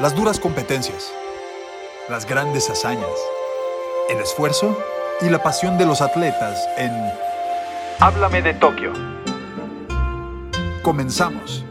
Las duras competencias, las grandes hazañas, el esfuerzo y la pasión de los atletas en Háblame de Tokio. Comenzamos.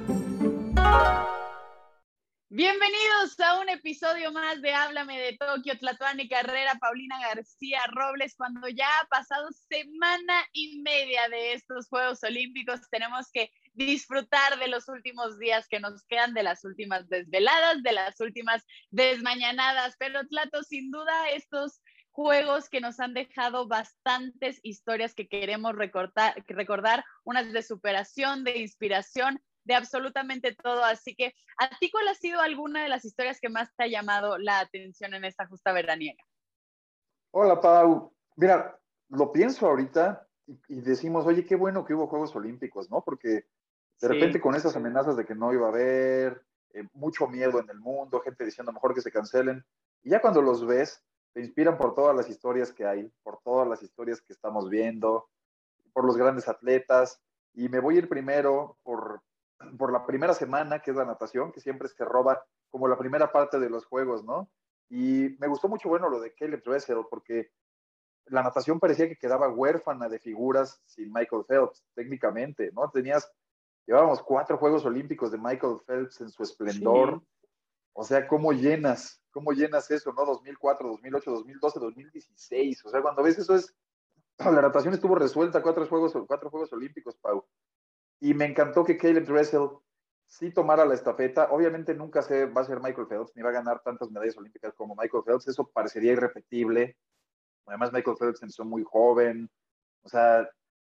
Bienvenidos a un episodio más de Háblame de Tokio, Tlatuani Carrera, Paulina García Robles. Cuando ya ha pasado semana y media de estos Juegos Olímpicos, tenemos que disfrutar de los últimos días que nos quedan, de las últimas desveladas, de las últimas desmañanadas. Pero Tlato, sin duda, estos juegos que nos han dejado bastantes historias que queremos recordar, unas de superación, de inspiración, de absolutamente todo. Así que, ¿a ti cuál ha sido alguna de las historias que más te ha llamado la atención en esta justa veraniega? Hola, Pau. Mira, lo pienso ahorita y, decimos, oye, qué bueno que hubo Juegos Olímpicos, ¿no? Porque de repente con esas amenazas de que no iba a haber, eh, mucho miedo en el mundo, gente diciendo mejor que se cancelen, y ya cuando los ves, te inspiran por todas las historias que hay, por todas las historias que estamos viendo, por los grandes atletas, y me voy a ir primero por, por la primera semana, que es la natación, que siempre se roba como la primera parte de los juegos, ¿no? Y me gustó mucho, bueno, lo de Caleb Dressel, porque la natación parecía que quedaba huérfana de figuras sin Michael Phelps, técnicamente, ¿no? Tenías Llevábamos cuatro Juegos Olímpicos de Michael Phelps en su esplendor. O sea, ¿cómo llenas? ¿Cómo llenas eso, no? 2004, 2008, 2012, 2016. O sea, cuando ves eso es... La natación estuvo resuelta, cuatro Juegos, cuatro juegos Olímpicos, Pau. Y me encantó que Caleb Dressel sí tomara la estafeta. Obviamente nunca se va a ser Michael Phelps, ni va a ganar tantas medallas olímpicas como Michael Phelps. Eso parecería irrepetible. Además, Michael Phelps empezó muy joven. O sea,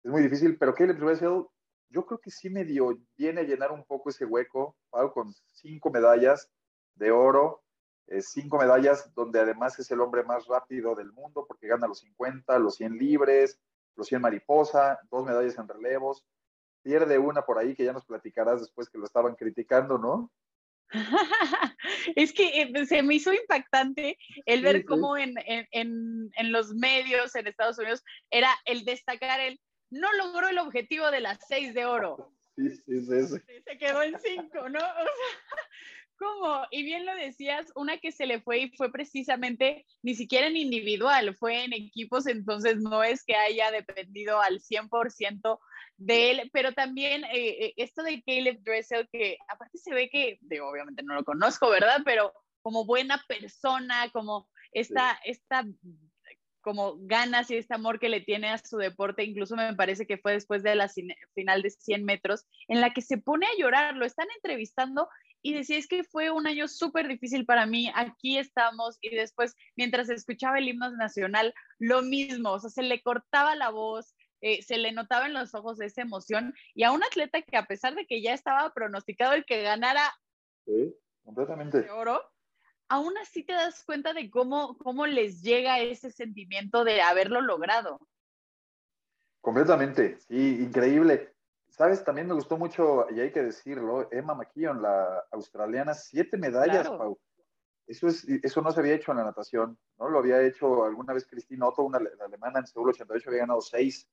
es muy difícil, pero Caleb Dressel yo creo que sí me dio, viene a llenar un poco ese hueco, con cinco medallas de oro, eh, cinco medallas donde además es el hombre más rápido del mundo porque gana los 50, los 100 libres, los 100 mariposa, dos medallas en relevos, pierde una por ahí que ya nos platicarás después que lo estaban criticando, ¿no? es que eh, se me hizo impactante el ver cómo en, en, en, los medios en Estados Unidos era el destacar el no logró el objetivo de las seis de oro. Sí, sí, sí, Se quedó en cinco, ¿no? ¿cómo? Y bien lo decías, una que se le fue y fue precisamente ni siquiera en individual, fue en equipos, entonces no es que haya dependido al 100% de él, pero también eh, eh, esto de Caleb Dressel, que aparte se ve que, obviamente no lo conozco, ¿verdad? Pero como buena persona, como esta, esta como ganas y este amor que le tiene a su deporte, incluso me parece que fue después de la final de 100 metros, en la que se pone a llorar, lo están entrevistando y decía, es que fue un año súper difícil para mí, aquí estamos, y después, mientras escuchaba el himno nacional, lo mismo, o sea, se le cortaba la voz, eh, se le notaba en los ojos esa emoción, y a un atleta que a pesar de que ya estaba pronosticado el que ganara sí, completamente. oro, aún así te das cuenta de cómo, cómo les llega ese sentimiento de haberlo logrado. Completamente, sí, increíble. Sabes, también me gustó mucho, y hay que decirlo, Emma McKeon, la australiana, siete medallas, Pau. Eso, es, eso no se había hecho en la natación, ¿no? Lo había hecho alguna vez Cristina Otto, una alemana en Seúl 88, había ganado seis.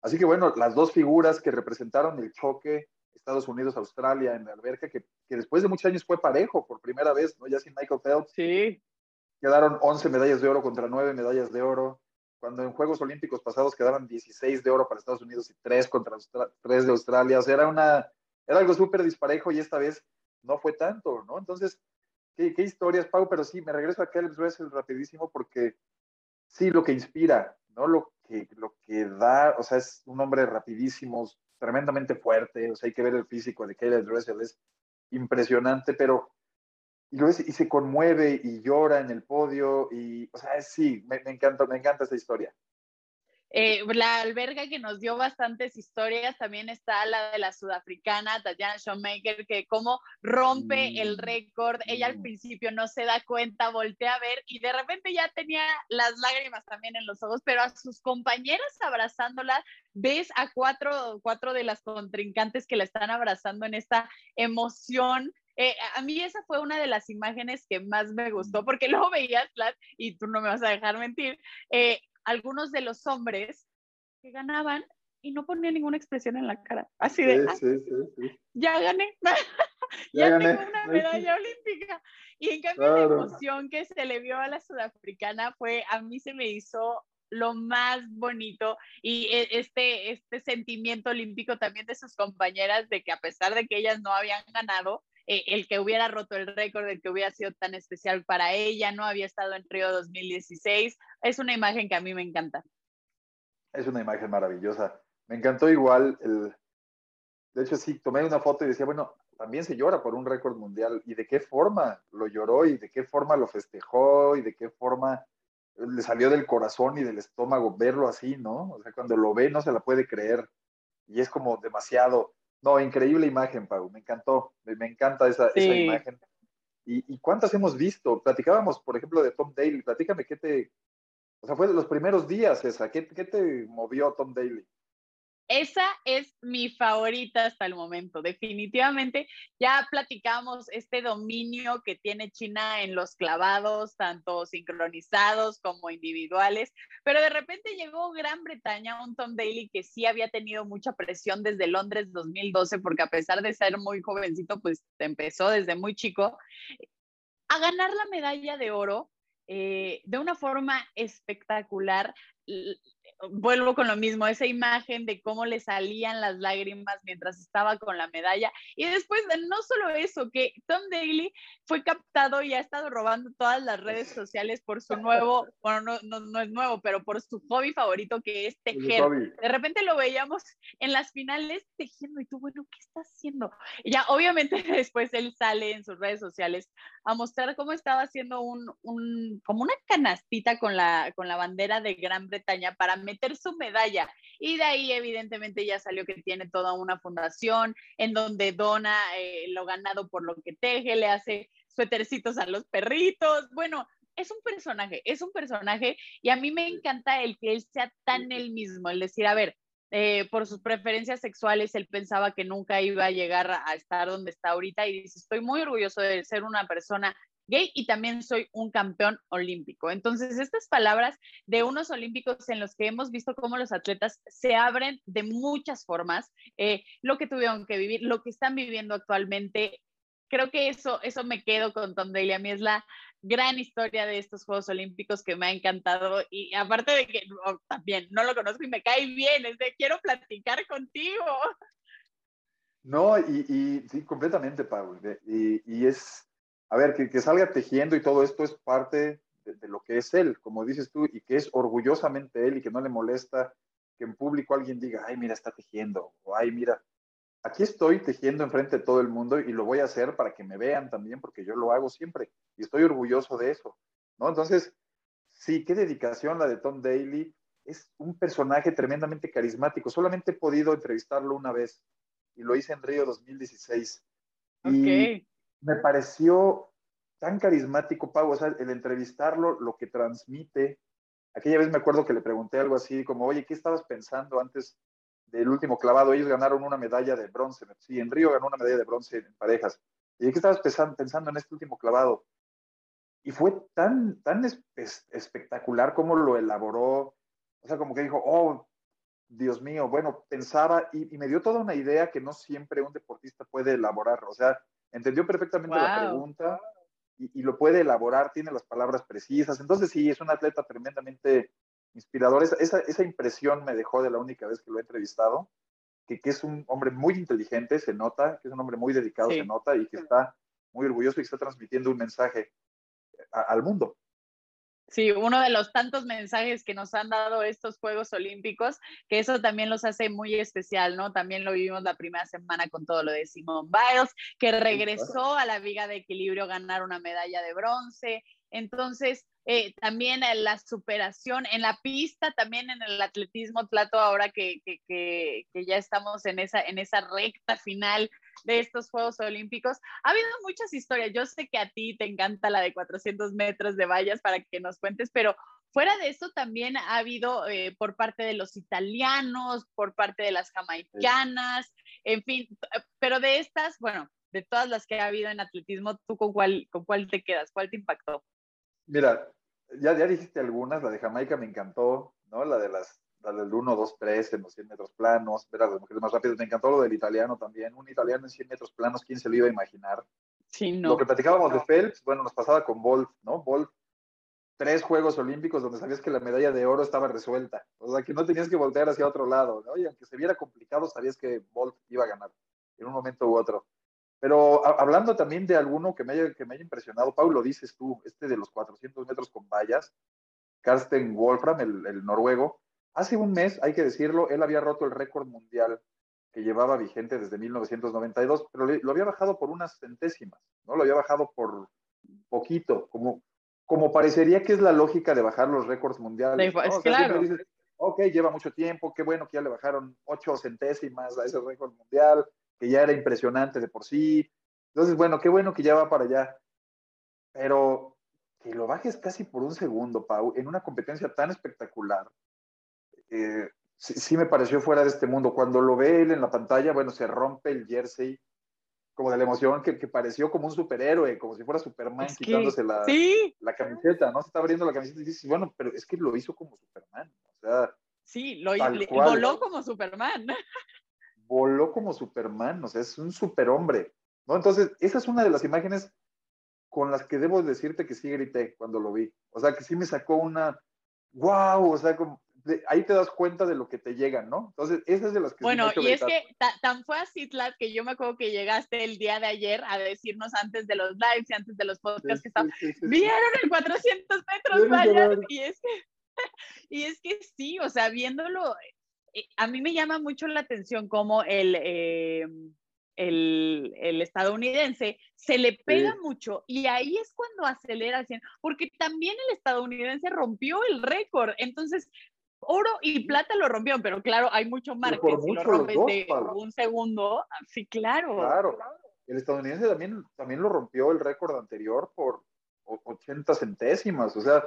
Así que bueno, las dos figuras que representaron el choque Estados Unidos, Australia, en la alberca, que, que, después de muchos años fue parejo por primera vez, ¿no? Ya sin Michael Phelps. Sí. Quedaron 11 medallas de oro contra 9 medallas de oro. Cuando en Juegos Olímpicos pasados quedaban 16 de oro para Estados Unidos y 3 contra 3 de Australia. O sea, era, una, era algo súper disparejo y esta vez no fue tanto, ¿no? Entonces, qué, qué historias, Pau, pero sí, me regreso a Caleb Dressel rapidísimo porque sí, lo que inspira, ¿no? Lo que, lo que da, o sea, es un hombre rapidísimo, tremendamente fuerte, o sea, hay que ver el físico de Caleb Dressel, es impresionante, pero y, lo y se conmueve y llora en el podio y, o sea, sí, me, encanta, me encanta esa historia. Eh, la alberga que nos dio bastantes historias, también está la de la sudafricana, Tatiana Schoenmaker, que como rompe el mm, récord, ella al mm. principio no se da cuenta, voltea a ver y de repente ya tenía las lágrimas también en los ojos, pero a sus compañeras abrazándola, ves a cuatro, cuatro de las contrincantes que la están abrazando en esta emoción eh, a mí esa fue una de las imágenes que más me gustó, mm. porque luego veías, y tú no me vas a dejar mentir, eh, algunos de los hombres que ganaban y no ponían ninguna expresión en la cara. Así de, sí, sí, sí, ya gané. ya, tengo una medalla olímpica. Y en cambio la emoción que se le vio a la sudafricana fue, a mí se me hizo lo más bonito y e, este, este sentimiento olímpico también de sus compañeras de que a pesar de que ellas no habían ganado, eh, el que hubiera roto el récord, el que hubiera sido tan especial para ella, no había estado en Río 2016, es una imagen que a mí me encanta. Es una imagen maravillosa. Me encantó igual el... De hecho, sí, tomé una foto y decía, bueno, también se llora por un récord mundial. ¿Y de qué forma lo lloró? ¿Y de qué forma lo festejó? ¿Y de qué forma le salió del corazón y del estómago verlo así, ¿no? O sea, cuando lo ve no se la puede creer. Y es como demasiado. No, increíble imagen, Pau. Me encantó. Me, encanta esa, esa imagen. ¿Y, ¿Y, cuántas hemos visto? Platicábamos, por ejemplo, de Tom Daly. Platícame qué te. O sea, fue de los primeros días esa. ¿Qué, qué te movió Tom Daly? Esa es mi favorita hasta el momento. Definitivamente ya platicamos este dominio que tiene China en los clavados, tanto sincronizados como individuales, pero de repente llegó Gran Bretaña, un Tom Daly que sí había tenido mucha presión desde Londres 2012, porque a pesar de ser muy jovencito, pues empezó desde muy chico, a ganar la medalla de oro eh, de una forma espectacular vuelvo con lo mismo, esa imagen de cómo le salían las lágrimas mientras estaba con la medalla. Y después, no solo eso, que Tom Daly fue captado y ha estado robando todas las redes sociales por su nuevo, bueno, no, no, no es nuevo, pero por su hobby favorito que es tejer. De repente lo veíamos en las finales tejiendo y tú, bueno, ¿qué está haciendo? Y ya, obviamente después él sale en sus redes sociales a mostrar cómo estaba haciendo un, un como una canastita con la, con la bandera de Gran Bretaña para meter su medalla. Y de ahí evidentemente ya salió que tiene toda una fundación en donde dona eh, lo ganado por lo que teje, le hace suétercitos a los perritos. Bueno, es un personaje, es un personaje y a mí me encanta el que él sea tan él mismo, el decir, a ver, eh, por sus preferencias sexuales, él pensaba que nunca iba a llegar a estar donde está ahorita y dice, estoy muy orgulloso de ser una persona gay y también soy un campeón olímpico. Entonces, estas palabras de unos olímpicos en los que hemos visto cómo los atletas se abren de muchas formas, eh, lo que tuvieron que vivir, lo que están viviendo actualmente, creo que eso, eso me quedo con Tom Daly. A mí es la gran historia de estos Juegos Olímpicos que me ha encantado y aparte de que también no lo conozco y me cae bien, es de quiero platicar contigo. No, y, y sí, completamente, Pablo. Y, y es, a ver, que, salga tejiendo y todo esto es parte de, lo que es él, como dices tú, y que es orgullosamente él y que no le molesta que en público alguien diga, ay, mira, está tejiendo, o ay, mira, aquí estoy tejiendo enfrente de todo el mundo y lo voy a hacer para que me vean también, porque yo lo hago siempre y estoy orgulloso de eso, ¿no? Entonces, sí, qué dedicación la de Tom Daly. Es un personaje tremendamente carismático. Solamente he podido entrevistarlo una vez y lo hice en Río 2016. Y me pareció tan carismático, Pau, o sea, el entrevistarlo, lo que transmite. Aquella vez me acuerdo que le pregunté algo así como, oye, ¿qué estabas pensando antes del último clavado? Ellos ganaron una medalla de bronce, sí, en Río ganó una medalla de bronce en parejas. ¿Y qué estabas pensando en este último clavado? Y fue tan, tan espectacular como lo elaboró. O sea, como que dijo, oh, Dios mío, bueno, pensaba y, y, me dio toda una idea que no siempre un deportista puede elaborar. O sea, entendió perfectamente la pregunta y, lo puede elaborar, tiene las palabras precisas. Entonces sí, es un atleta tremendamente inspirador. Esa, esa, impresión me dejó de la única vez que lo he entrevistado, que, que, es un hombre muy inteligente, se nota, que es un hombre muy dedicado, se nota, y que está muy orgulloso y está transmitiendo un mensaje al mundo. Sí, uno de los tantos mensajes que nos han dado estos Juegos Olímpicos, que eso también los hace muy especial, ¿no? También lo vivimos la primera semana con todo lo de Simone Biles, que regresó a la viga de equilibrio ganar una medalla de bronce. Entonces, eh, también la superación en la pista, también en el atletismo, Tlato, ahora que, que, que, que, ya estamos en esa, en esa recta final de estos Juegos Olímpicos. Ha habido muchas historias. Yo sé que a ti te encanta la de 400 metros de vallas para que nos cuentes, pero fuera de eso también ha habido eh, por parte de los italianos, por parte de las jamaicanas, en fin, pero de estas, bueno, de todas las que ha habido en atletismo, ¿tú con cuál, con cuál te quedas? ¿Cuál te impactó? Mira, ya, ya dijiste algunas, la de Jamaica me encantó, ¿no? La de las la del 1, 2, 3 en los 100 metros planos, ver a las mujeres más rápidas. Me encantó lo del italiano también. Un italiano en 100 metros planos, ¿quién se lo iba a imaginar? Sí, no. Lo que platicábamos de Phelps, bueno, nos pasaba con Bolt, ¿no? Bolt, tres Juegos Olímpicos donde sabías que la medalla de oro estaba resuelta. O sea, que no tenías que voltear hacia otro lado, ¿no? Y aunque se viera complicado, sabías que Bolt iba a ganar en un momento u otro. Pero hablando también de alguno que me, haya, que me haya impresionado, Pau, lo dices tú, este de los 400 metros con vallas, Karsten Wolfram, el, el noruego, hace un mes, hay que decirlo, él había roto el récord mundial que llevaba vigente desde 1992, pero lo había bajado por unas centésimas, ¿no? Lo había bajado por poquito, como, como parecería que es la lógica de bajar los récords mundiales. ¿no? claro. Dices, ok, lleva mucho tiempo, qué bueno que ya le bajaron ocho centésimas a ese récord mundial, que ya era impresionante de por sí. Entonces, bueno, qué bueno que ya va para allá. Pero que lo bajes casi por un segundo, Pau, en una competencia tan espectacular, eh, sí, me pareció fuera de este mundo. Cuando lo ve él en la pantalla, bueno, se rompe el jersey como de la emoción, que, pareció como un superhéroe, como si fuera Superman quitándose la, la camiseta, ¿no? Se está abriendo la camiseta y dices, bueno, pero es que lo hizo como Superman, o sea. Sí, lo voló como Superman. Voló como Superman, o sea, es un superhombre, ¿no? Entonces, esa es una de las imágenes con las que debo decirte que sí grité cuando lo vi. O sea, que sí me sacó una, wow, o sea, como, ahí te das cuenta de lo que te llega, ¿no? Entonces, esa es de las que... Bueno, y es que tan fue así, Tlat, que yo me acuerdo que llegaste el día de ayer a decirnos antes de los lives y antes de los podcasts que estaban, vieron el 400 metros, vaya, y es que... Y es que sí, o sea, viéndolo, a mí me llama mucho la atención como el, eh, el, el, estadounidense se le pega mucho y ahí es cuando acelera al 100, porque también el estadounidense rompió el récord. Entonces, oro y plata lo rompieron, pero claro, hay mucho margen. Si lo rompes de un segundo, sí, claro. Claro. El estadounidense también, también lo rompió el récord anterior por 80 centésimas, o sea,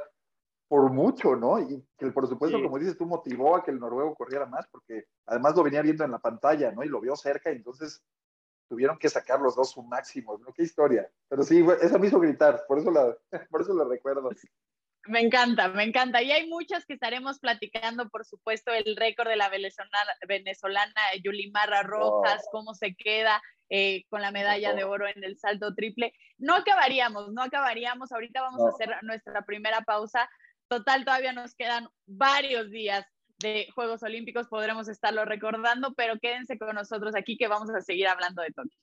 por mucho, ¿no? Y que por supuesto, como dices tú, motivó a que el noruego corriera más, porque además lo venía viendo en la pantalla, ¿no? Y lo vio cerca, y entonces tuvieron que sacar los dos su máximo, ¿no? Qué historia. Pero sí, esa me hizo gritar, por eso la, por eso la recuerdo. Me encanta, me encanta. Y hay muchas que estaremos platicando, por supuesto, el récord de la venezolana, venezolana Yulimara Rojas, cómo se queda eh, con la medalla de oro en el salto triple. No acabaríamos, no acabaríamos. Ahorita vamos a hacer nuestra primera pausa. Total, todavía nos quedan varios días de Juegos Olímpicos, podremos estarlo recordando, pero quédense con nosotros aquí que vamos a seguir hablando de Tokio.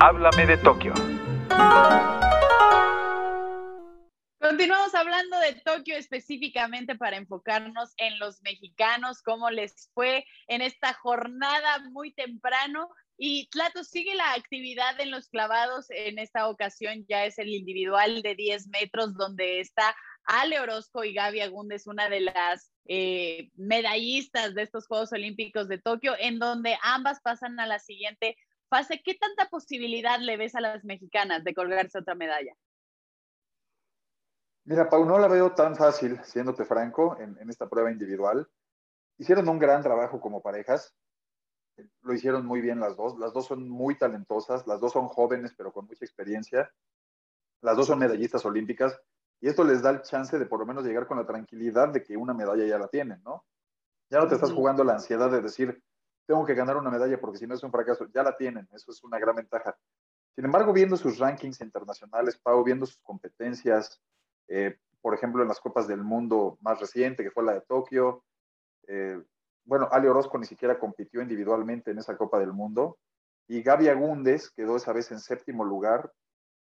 Háblame de Tokio. Continuamos hablando de Tokio específicamente para enfocarnos en los mexicanos, cómo les fue en esta jornada muy temprano. Y Tlato, sigue la actividad en los clavados. En esta ocasión ya es el individual de 10 metros, donde está Ale Orozco y Gaby Agúndez, una de las eh, medallistas de estos Juegos Olímpicos de Tokio, en donde ambas pasan a la siguiente fase. ¿Qué tanta posibilidad le ves a las mexicanas de colgarse otra medalla? Mira, Pau, no la veo tan fácil, siéndote franco, en, esta prueba individual. Hicieron un gran trabajo como parejas. Lo hicieron muy bien las dos. Las dos son muy talentosas. Las dos son jóvenes, pero con mucha experiencia. Las dos son medallistas olímpicas. Y esto les da el chance de por lo menos llegar con la tranquilidad de que una medalla ya la tienen, ¿no? Ya no te estás jugando la ansiedad de decir, tengo que ganar una medalla porque si no es un fracaso. Ya la tienen. Eso es una gran ventaja. Sin embargo, viendo sus rankings internacionales, Pau, viendo sus competencias, eh, por ejemplo, en las Copas del Mundo más reciente, que fue la de Tokio. Eh, bueno, Ali Orozco ni siquiera compitió individualmente en esa Copa del Mundo. Y Gaby Agúndez quedó esa vez en séptimo lugar,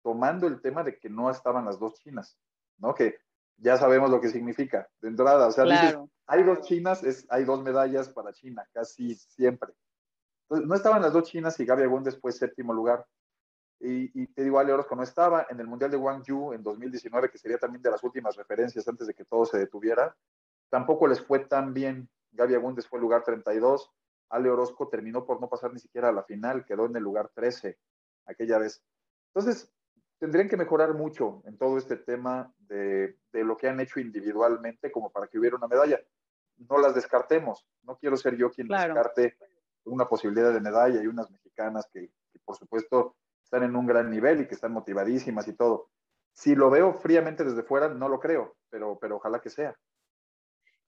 tomando el tema de que no estaban las dos chinas, ¿no? Que ya sabemos lo que significa de entrada. O sea, hay dos chinas, es, hay dos medallas para China, casi siempre. Entonces, no estaban las dos chinas y Gaby Agúndez fue séptimo lugar. Y, te digo, Ale Orozco no estaba en el Mundial de Guangzhou en 2019, que sería también de las últimas referencias antes de que todo se detuviera. Tampoco les fue tan bien. Gaby Agúndez fue el lugar 32. Ale Orozco terminó por no pasar ni siquiera a la final, quedó en el lugar 13 aquella vez. Entonces, tendrían que mejorar mucho en todo este tema de, de lo que han hecho individualmente como para que hubiera una medalla. No las descartemos. No quiero ser yo quien descarte una posibilidad de medalla y unas mexicanas que, que por supuesto están en un gran nivel y que están motivadísimas y todo. Si lo veo fríamente desde fuera, no lo creo, pero, pero ojalá que sea.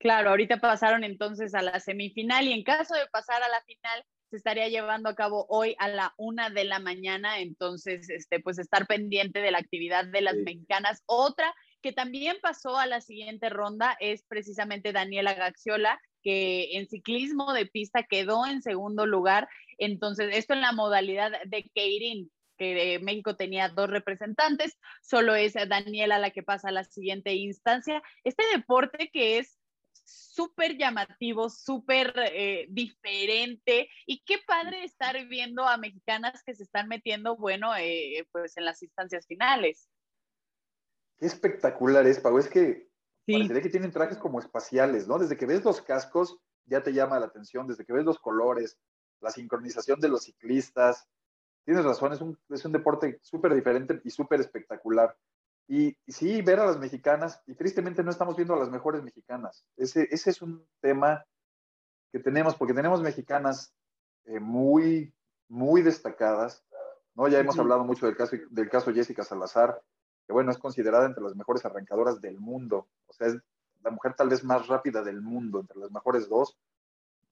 Claro, ahorita pasaron entonces a la semifinal y en caso de pasar a la final, se estaría llevando a cabo hoy a la una de la mañana, entonces, este, pues estar pendiente de la actividad de las mexicanas. Otra que también pasó a la siguiente ronda es precisamente Daniela Gaxiola, que en ciclismo de pista quedó en segundo lugar. Entonces, esto en la modalidad de Keirin, que México tenía dos representantes, solo es Daniela la que pasa a la siguiente instancia. Este deporte que es súper llamativo, súper eh, diferente y qué padre estar viendo a mexicanas que se están metiendo, bueno, eh, pues en las instancias finales. Qué espectacular es, Pau, es que sí. que tienen trajes como espaciales, ¿no? Desde que ves los cascos ya te llama la atención, desde que ves los colores, la sincronización de los ciclistas. Tienes razón, es un, es un deporte súper diferente y súper espectacular. Y, sí, ver a las mexicanas, y tristemente no estamos viendo a las mejores mexicanas. Ese, ese es un tema que tenemos, porque tenemos mexicanas eh, muy, muy destacadas. ¿no? Ya hemos hablado mucho del caso, del caso Jessica Salazar, que bueno, es considerada entre las mejores arrancadoras del mundo. O sea, es la mujer tal vez más rápida del mundo, entre las mejores dos.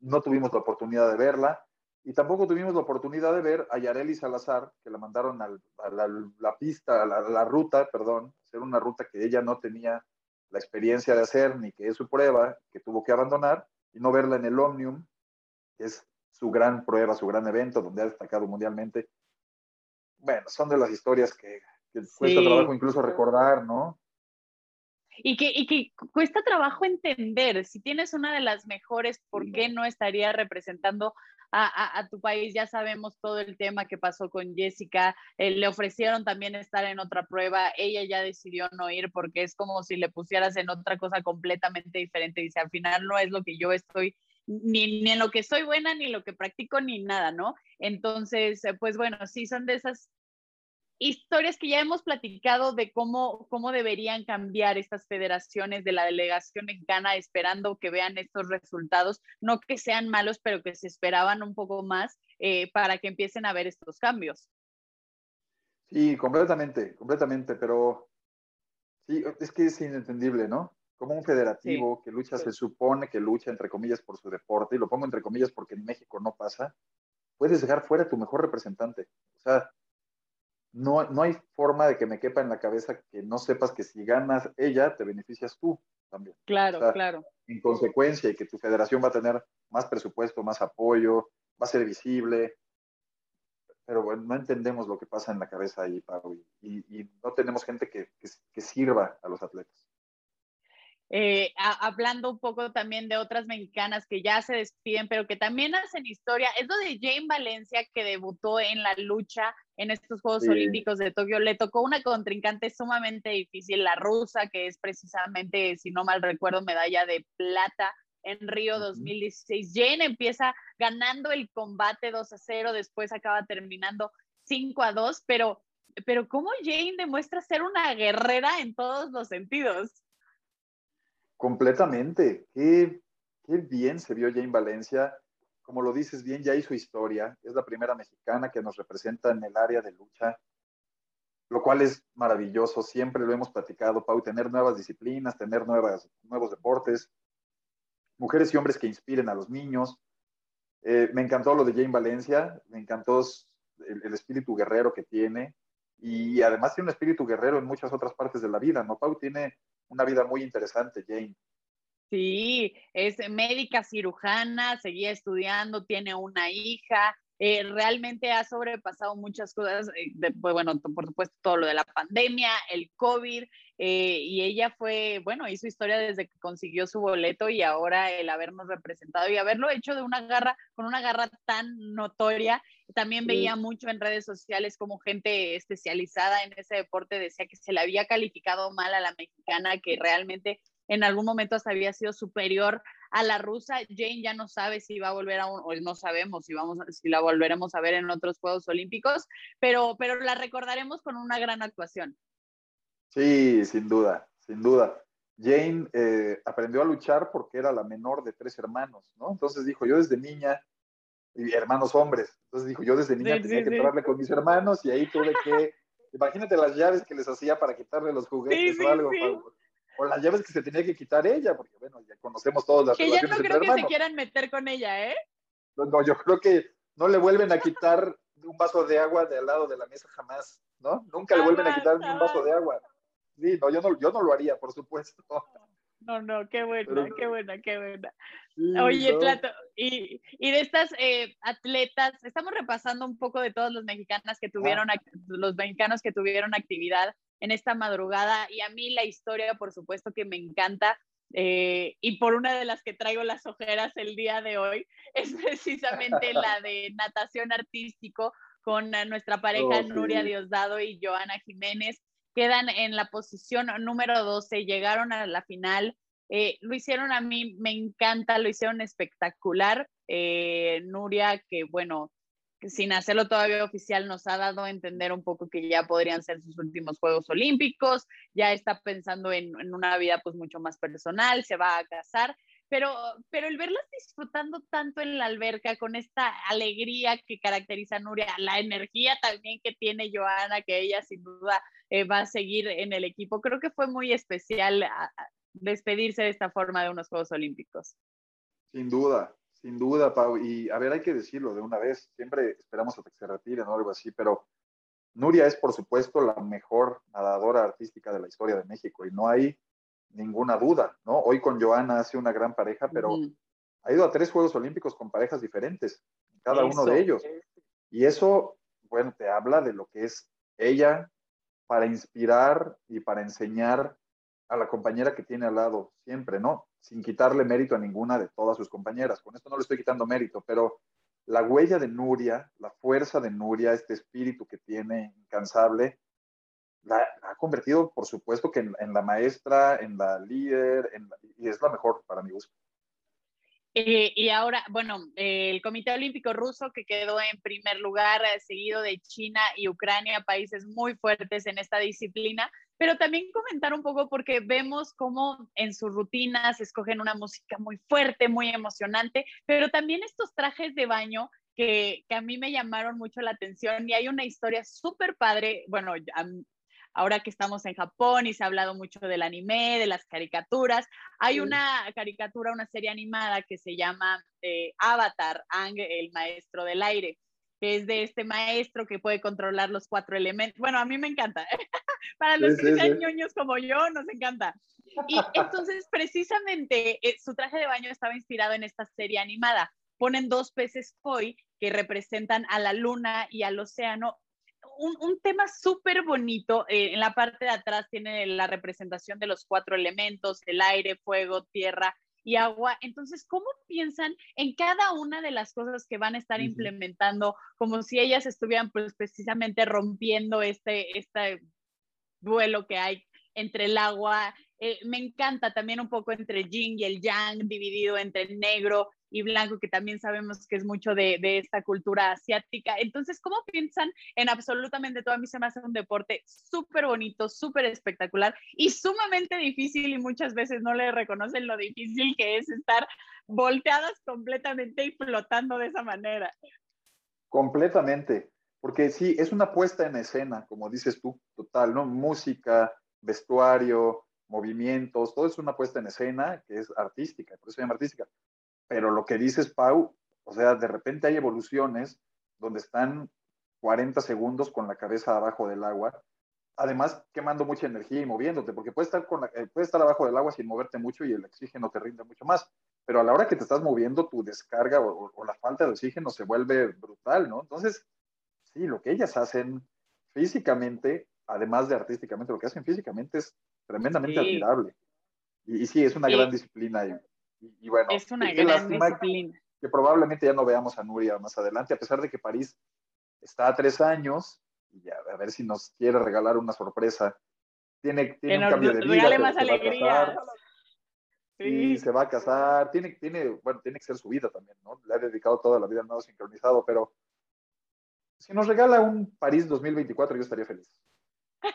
No tuvimos la oportunidad de verla. Y tampoco tuvimos la oportunidad de ver a Yareli Salazar, que la mandaron a la, pista, a la, ruta, perdón, hacer una ruta que ella no tenía la experiencia de hacer, ni que es su prueba, que tuvo que abandonar, y no verla en el Omnium, que es su gran prueba, su gran evento, donde ha destacado mundialmente. Bueno, son de las historias que, cuesta trabajo incluso recordar, ¿no? Y que, y que cuesta trabajo entender, si tienes una de las mejores, ¿por qué no estaría representando a, tu país. Ya sabemos todo el tema que pasó con Jessica. Eh, le ofrecieron también estar en otra prueba. Ella ya decidió no ir porque es como si le pusieras en otra cosa completamente diferente. Dice, al final no es lo que yo estoy ni, ni, en lo que soy buena, ni lo que practico, ni nada, ¿no? Entonces, pues bueno, sí, son de esas historias que ya hemos platicado de cómo, cómo deberían cambiar estas federaciones de la delegación mexicana esperando que vean estos resultados, no que sean malos, pero que se esperaban un poco más eh, para que empiecen a ver estos cambios. Sí, completamente, completamente, pero sí, es que es inentendible, ¿no? Como un federativo que lucha, se supone que lucha entre comillas por su deporte, y lo pongo entre comillas porque en México no pasa, puedes dejar fuera a tu mejor representante. O sea, no, no hay forma de que me quepa en la cabeza que no sepas que si ganas ella, te beneficias tú también. Claro, claro. En consecuencia, y que tu federación va a tener más presupuesto, más apoyo, va a ser visible. Pero bueno, no entendemos lo que pasa en la cabeza ahí, Pablo, y, no tenemos gente que, que sirva a los atletas. Eh, hablando un poco también de otras mexicanas que ya se despiden, pero que también hacen historia, es lo de Jane Valencia que debutó en la lucha en estos Juegos Olímpicos de Tokio. Le tocó una contrincante sumamente difícil, la rusa, que es precisamente, si no mal recuerdo, medalla de plata en Río 2016. Jane empieza ganando el combate 2 a 0, después acaba terminando 5 a 2, pero, pero ¿cómo Jane demuestra ser una guerrera en todos los sentidos? Completamente. Qué, bien se vio Jane Valencia. Como lo dices bien, ya hizo historia. Es la primera mexicana que nos representa en el área de lucha, lo cual es maravilloso. Siempre lo hemos platicado, Pau, tener nuevas disciplinas, tener nuevas, nuevos deportes, mujeres y hombres que inspiren a los niños. Eh, me encantó lo de Jane Valencia, me encantó el, el, espíritu guerrero que tiene y además tiene un espíritu guerrero en muchas otras partes de la vida, ¿no? Pau tiene una vida muy interesante, Jane. Sí, es médica cirujana, seguía estudiando, tiene una hija, eh, realmente ha sobrepasado muchas cosas, eh, pues, bueno, por supuesto todo lo de la pandemia, el COVID, eh, y ella fue, bueno, hizo historia desde que consiguió su boleto y ahora el habernos representado y haberlo hecho de una garra, con una garra tan notoria. También veía mucho en redes sociales como gente especializada en ese deporte decía que se le había calificado mal a la mexicana, que realmente en algún momento hasta había sido superior a la rusa. Jane ya no sabe si va a volver a un, o no sabemos si, vamos, si la volveremos a ver en otros Juegos Olímpicos, pero, pero la recordaremos con una gran actuación. Sí, sin duda, sin duda. Jane eh, aprendió a luchar porque era la menor de tres hermanos, ¿no? Entonces dijo, yo desde niña, hermanos hombres, entonces dijo, yo desde niña tenía que entrarle con mis hermanos y ahí tuve que, imagínate las llaves que les hacía para quitarle los juguetes o algo. o las llaves que se tenía que quitar ella, porque bueno, ya conocemos todas las Que ya no creo que se quieran meter con ella, ¿eh? No, yo creo que no le vuelven a quitar un vaso de agua de al lado de la mesa jamás, ¿no? Nunca le vuelven a quitar ni un vaso de agua. Sí, no, yo no, yo no lo haría, por supuesto. No, no, qué buena, qué buena, qué buena. Oye, Plato, y, y, de estas eh, atletas, estamos repasando un poco de todos los mexicanos que tuvieron, los mexicanos que tuvieron actividad en esta madrugada, y a mí la historia, por supuesto, que me encanta, eh, y por una de las que traigo las ojeras el día de hoy, es precisamente la de natación artístico con nuestra pareja oh, Nuria Diosdado y Joana Jiménez. Quedan en la posición número 12, llegaron a la final. Eh, lo hicieron a mí, me encanta, lo hicieron espectacular. Eh, Nuria, que bueno, sin hacerlo todavía oficial, nos ha dado a entender un poco que ya podrían ser sus últimos Juegos Olímpicos, ya está pensando en, una vida pues mucho más personal, se va a casar, pero, pero el verlas disfrutando tanto en la alberca, con esta alegría que caracteriza a Nuria, la energía también que tiene Joana, que ella sin duda eh, va a seguir en el equipo, creo que fue muy especial despedirse de esta forma de unos Juegos Olímpicos. Sin duda, sin duda, Pau. Y a ver, hay que decirlo de una vez. Siempre esperamos a que se retiren o algo así, pero Nuria es, por supuesto, la mejor nadadora artística de la historia de México y no hay ninguna duda, ¿no? Hoy con Joana hace una gran pareja, pero ha ido a tres Juegos Olímpicos con parejas diferentes, cada uno de ellos. Y eso, bueno, te habla de lo que es ella para inspirar y para enseñar a la compañera que tiene al lado siempre, ¿no? Sin quitarle mérito a ninguna de todas sus compañeras. Con esto no le estoy quitando mérito, pero la huella de Nuria, la fuerza de Nuria, este espíritu que tiene incansable, la ha convertido, por supuesto, que en, la maestra, en la líder, y es la mejor para mi gusto. Eh, y ahora, bueno, el Comité Olímpico Ruso que quedó en primer lugar, eh, seguido de China y Ucrania, países muy fuertes en esta disciplina, pero también comentar un poco porque vemos cómo en sus rutinas escogen una música muy fuerte, muy emocionante, pero también estos trajes de baño que, que a mí me llamaron mucho la atención y hay una historia súper padre, bueno, ahora que estamos en Japón y se ha hablado mucho del anime, de las caricaturas, hay una caricatura, una serie animada que se llama eh, Avatar, Ang, el maestro del aire que es de este maestro que puede controlar los cuatro elementos. Bueno, a mí me encanta. Para los que sean ñoños como yo, nos encanta. Y entonces, precisamente, eh, su traje de baño estaba inspirado en esta serie animada. Ponen dos peces koi que representan a la luna y al océano un, tema súper bonito. Eh, en la parte de atrás tiene la representación de los cuatro elementos, el aire, fuego, tierra y agua. Entonces, ¿cómo piensan en cada una de las cosas que van a estar implementando, como si ellas estuvieran pues, precisamente rompiendo este, este duelo que hay entre el agua? Eh, me encanta también un poco entre el yin y el yang, dividido entre el negro y blanco, que también sabemos que es mucho de, esta cultura asiática. Entonces, ¿cómo piensan en absolutamente todo? A mí se me hace un deporte súper bonito, súper espectacular y sumamente difícil y muchas veces no le reconocen lo difícil que es estar volteadas completamente y flotando de esa manera. Completamente, porque sí, es una puesta en escena, como dices tú, total, ¿no? Música, vestuario, movimientos, todo es una puesta en escena que es artística, por eso se llama artística pero lo que dices, Pau, o sea, de repente hay evoluciones donde están 40 segundos con la cabeza abajo del agua, además quemando mucha energía y moviéndote, porque puedes estar, con eh, estar abajo del agua sin moverte mucho y el oxígeno te rinde mucho más, pero a la hora que te estás moviendo, tu descarga o, la falta de oxígeno se vuelve brutal, ¿no? Entonces, sí, lo que ellas hacen físicamente, además de artísticamente, lo que hacen físicamente es tremendamente admirable. Y, sí, es una gran disciplina. Y, y, bueno, es una gran disciplina. Que, probablemente ya no veamos a Nuria más adelante, a pesar de que París está a tres años, y ya, a ver si nos quiere regalar una sorpresa. Tiene, tiene un cambio de vida. Más alegría. Sí. se va a casar. Tiene, tiene, bueno, tiene que ser su vida también, ¿no? Le ha dedicado toda la vida al nado sincronizado, pero si nos regala un París 2024, yo estaría feliz.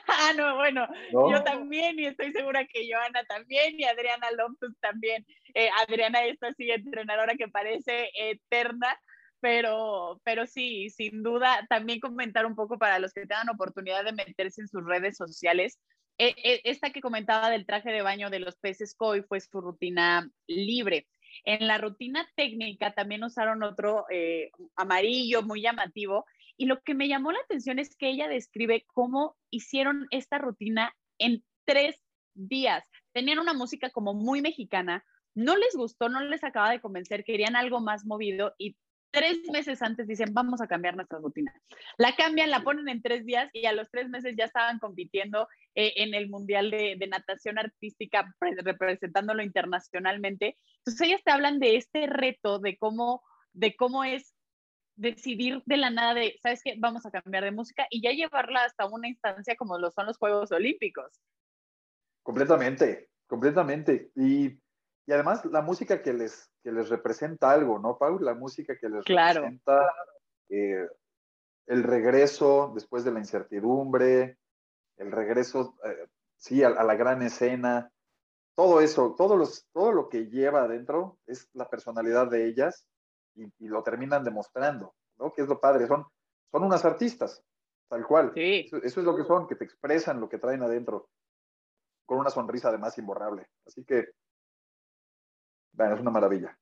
Ah, no, bueno, yo también y estoy segura que Joana también y Adriana López también. Eh, Adriana es así entrenadora que parece eterna, pero, pero sí, sin duda, también comentar un poco para los que tengan oportunidad de meterse en sus redes sociales. e, e, esta que comentaba del traje de baño de los peces koi fue su rutina libre. En la rutina técnica también usaron otro eh, amarillo muy llamativo y lo que me llamó la atención es que ella describe cómo hicieron esta rutina en tres días. Tenían una música como muy mexicana, no les gustó, no les acaba de convencer, querían algo más movido y tres meses antes dicen, vamos a cambiar nuestra rutina. La cambian, la ponen en tres días y a los tres meses ya estaban compitiendo eh, en el Mundial de, Natación Artística, representándolo internacionalmente. Entonces ellas te hablan de este reto, de cómo, de cómo es decidir de la nada de, ¿sabes qué? Vamos a cambiar de música y ya llevarla hasta una instancia como lo son los Juegos Olímpicos. Completamente, completamente. Y y además la música que les, que les representa algo, ¿no, Paul? La música que les representa eh, el regreso después de la incertidumbre, el regreso, eh, sí, a, la gran escena, todo eso, todo, los, todo lo que lleva adentro es la personalidad de ellas y, lo terminan demostrando, ¿no? Que es lo padre, son, son unas artistas, tal cual. Sí. Eso, eso, es lo que son, que te expresan lo que traen adentro, con una sonrisa además imborrable. Así que bueno, es una maravilla.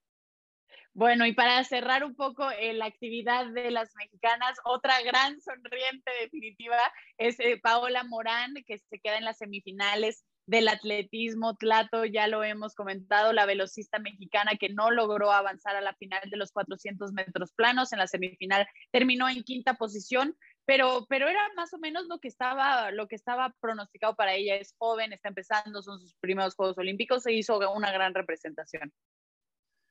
Bueno, y para cerrar un poco eh, la actividad de las mexicanas, otra gran sonriente definitiva es eh, Paola Morán, que se queda en las semifinales del atletismo. Tlato, ya lo hemos comentado, la velocista mexicana que no logró avanzar a la final de los 400 metros planos. En la semifinal terminó en quinta posición, pero, pero era más o menos lo que, estaba, lo que estaba pronosticado para ella. Es joven, está empezando, son sus primeros Juegos Olímpicos, se hizo una gran representación.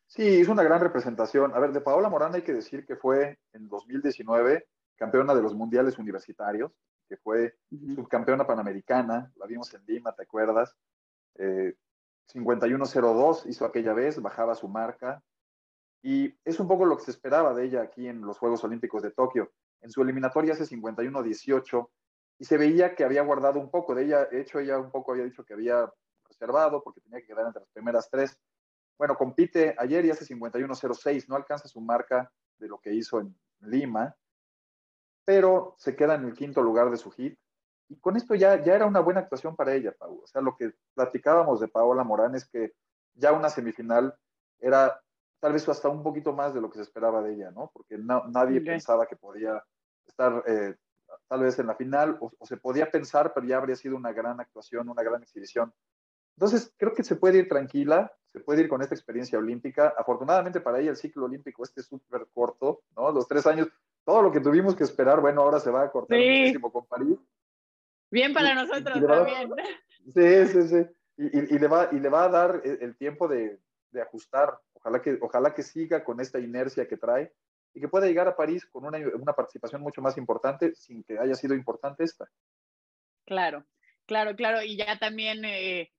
Sí, hizo una gran representación. A ver, de Paola Morán hay que decir que fue en 2019 campeona de los mundiales universitarios, que fue subcampeona panamericana, la vimos en Lima, ¿te acuerdas? Eh, 51.02 hizo aquella vez, bajaba su marca, y es un poco lo que se esperaba de ella aquí en los Juegos Olímpicos de Tokio. En su eliminatoria hace 51-18 y se veía que había guardado un poco de ella, de hecho ella un poco había dicho que había reservado porque tenía que quedar entre las primeras tres. Bueno, compite ayer y hace 51-06, no alcanza su marca de lo que hizo en Lima, pero se queda en el quinto lugar de su hit. Y con esto ya, ya era una buena actuación para ella, Pau. O sea, lo que platicábamos de Paola Morán es que ya una semifinal era tal vez hasta un poquito más de lo que se esperaba de ella, ¿no? Porque nadie pensaba que podía estar eh, tal vez en la final, o, se podía pensar, pero ya habría sido una gran actuación, una gran exhibición. Entonces, creo que se puede ir tranquila, se puede ir con esta experiencia olímpica. Afortunadamente para ella el ciclo olímpico este es súper corto, ¿no? Los tres años, todo lo que tuvimos que esperar, bueno, ahora se va a cortar muchísimo con París. Bien para nosotros también. Sí, sí, sí. Y, le va, y le va a dar el, tiempo de, de ajustar Ojalá que, ojalá que siga con esta inercia que trae y que pueda llegar a París con una, una participación mucho más importante sin que haya sido importante esta. Claro, claro, claro. Y ya también eh,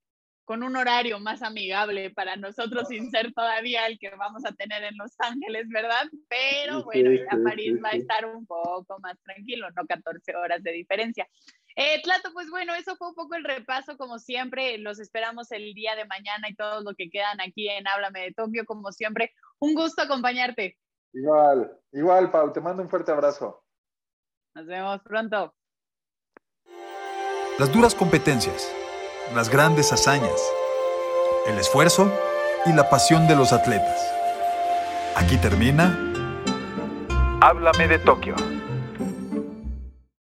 con un horario más amigable para nosotros, sin ser todavía el que vamos a tener en Los Ángeles, ¿verdad? Pero bueno, ya París va a estar un poco más tranquilo, no 14 horas de diferencia. Eh, Tlato, pues bueno, eso fue un poco el repaso, como siempre. Los esperamos el día de mañana y todos los que quedan aquí en Háblame de Tokio, como siempre. Un gusto acompañarte. Igual, igual, Pau, te mando un fuerte abrazo. Nos vemos pronto. Las duras competencias, las grandes hazañas, el esfuerzo y la pasión de los atletas. Aquí termina. Háblame de Tokio.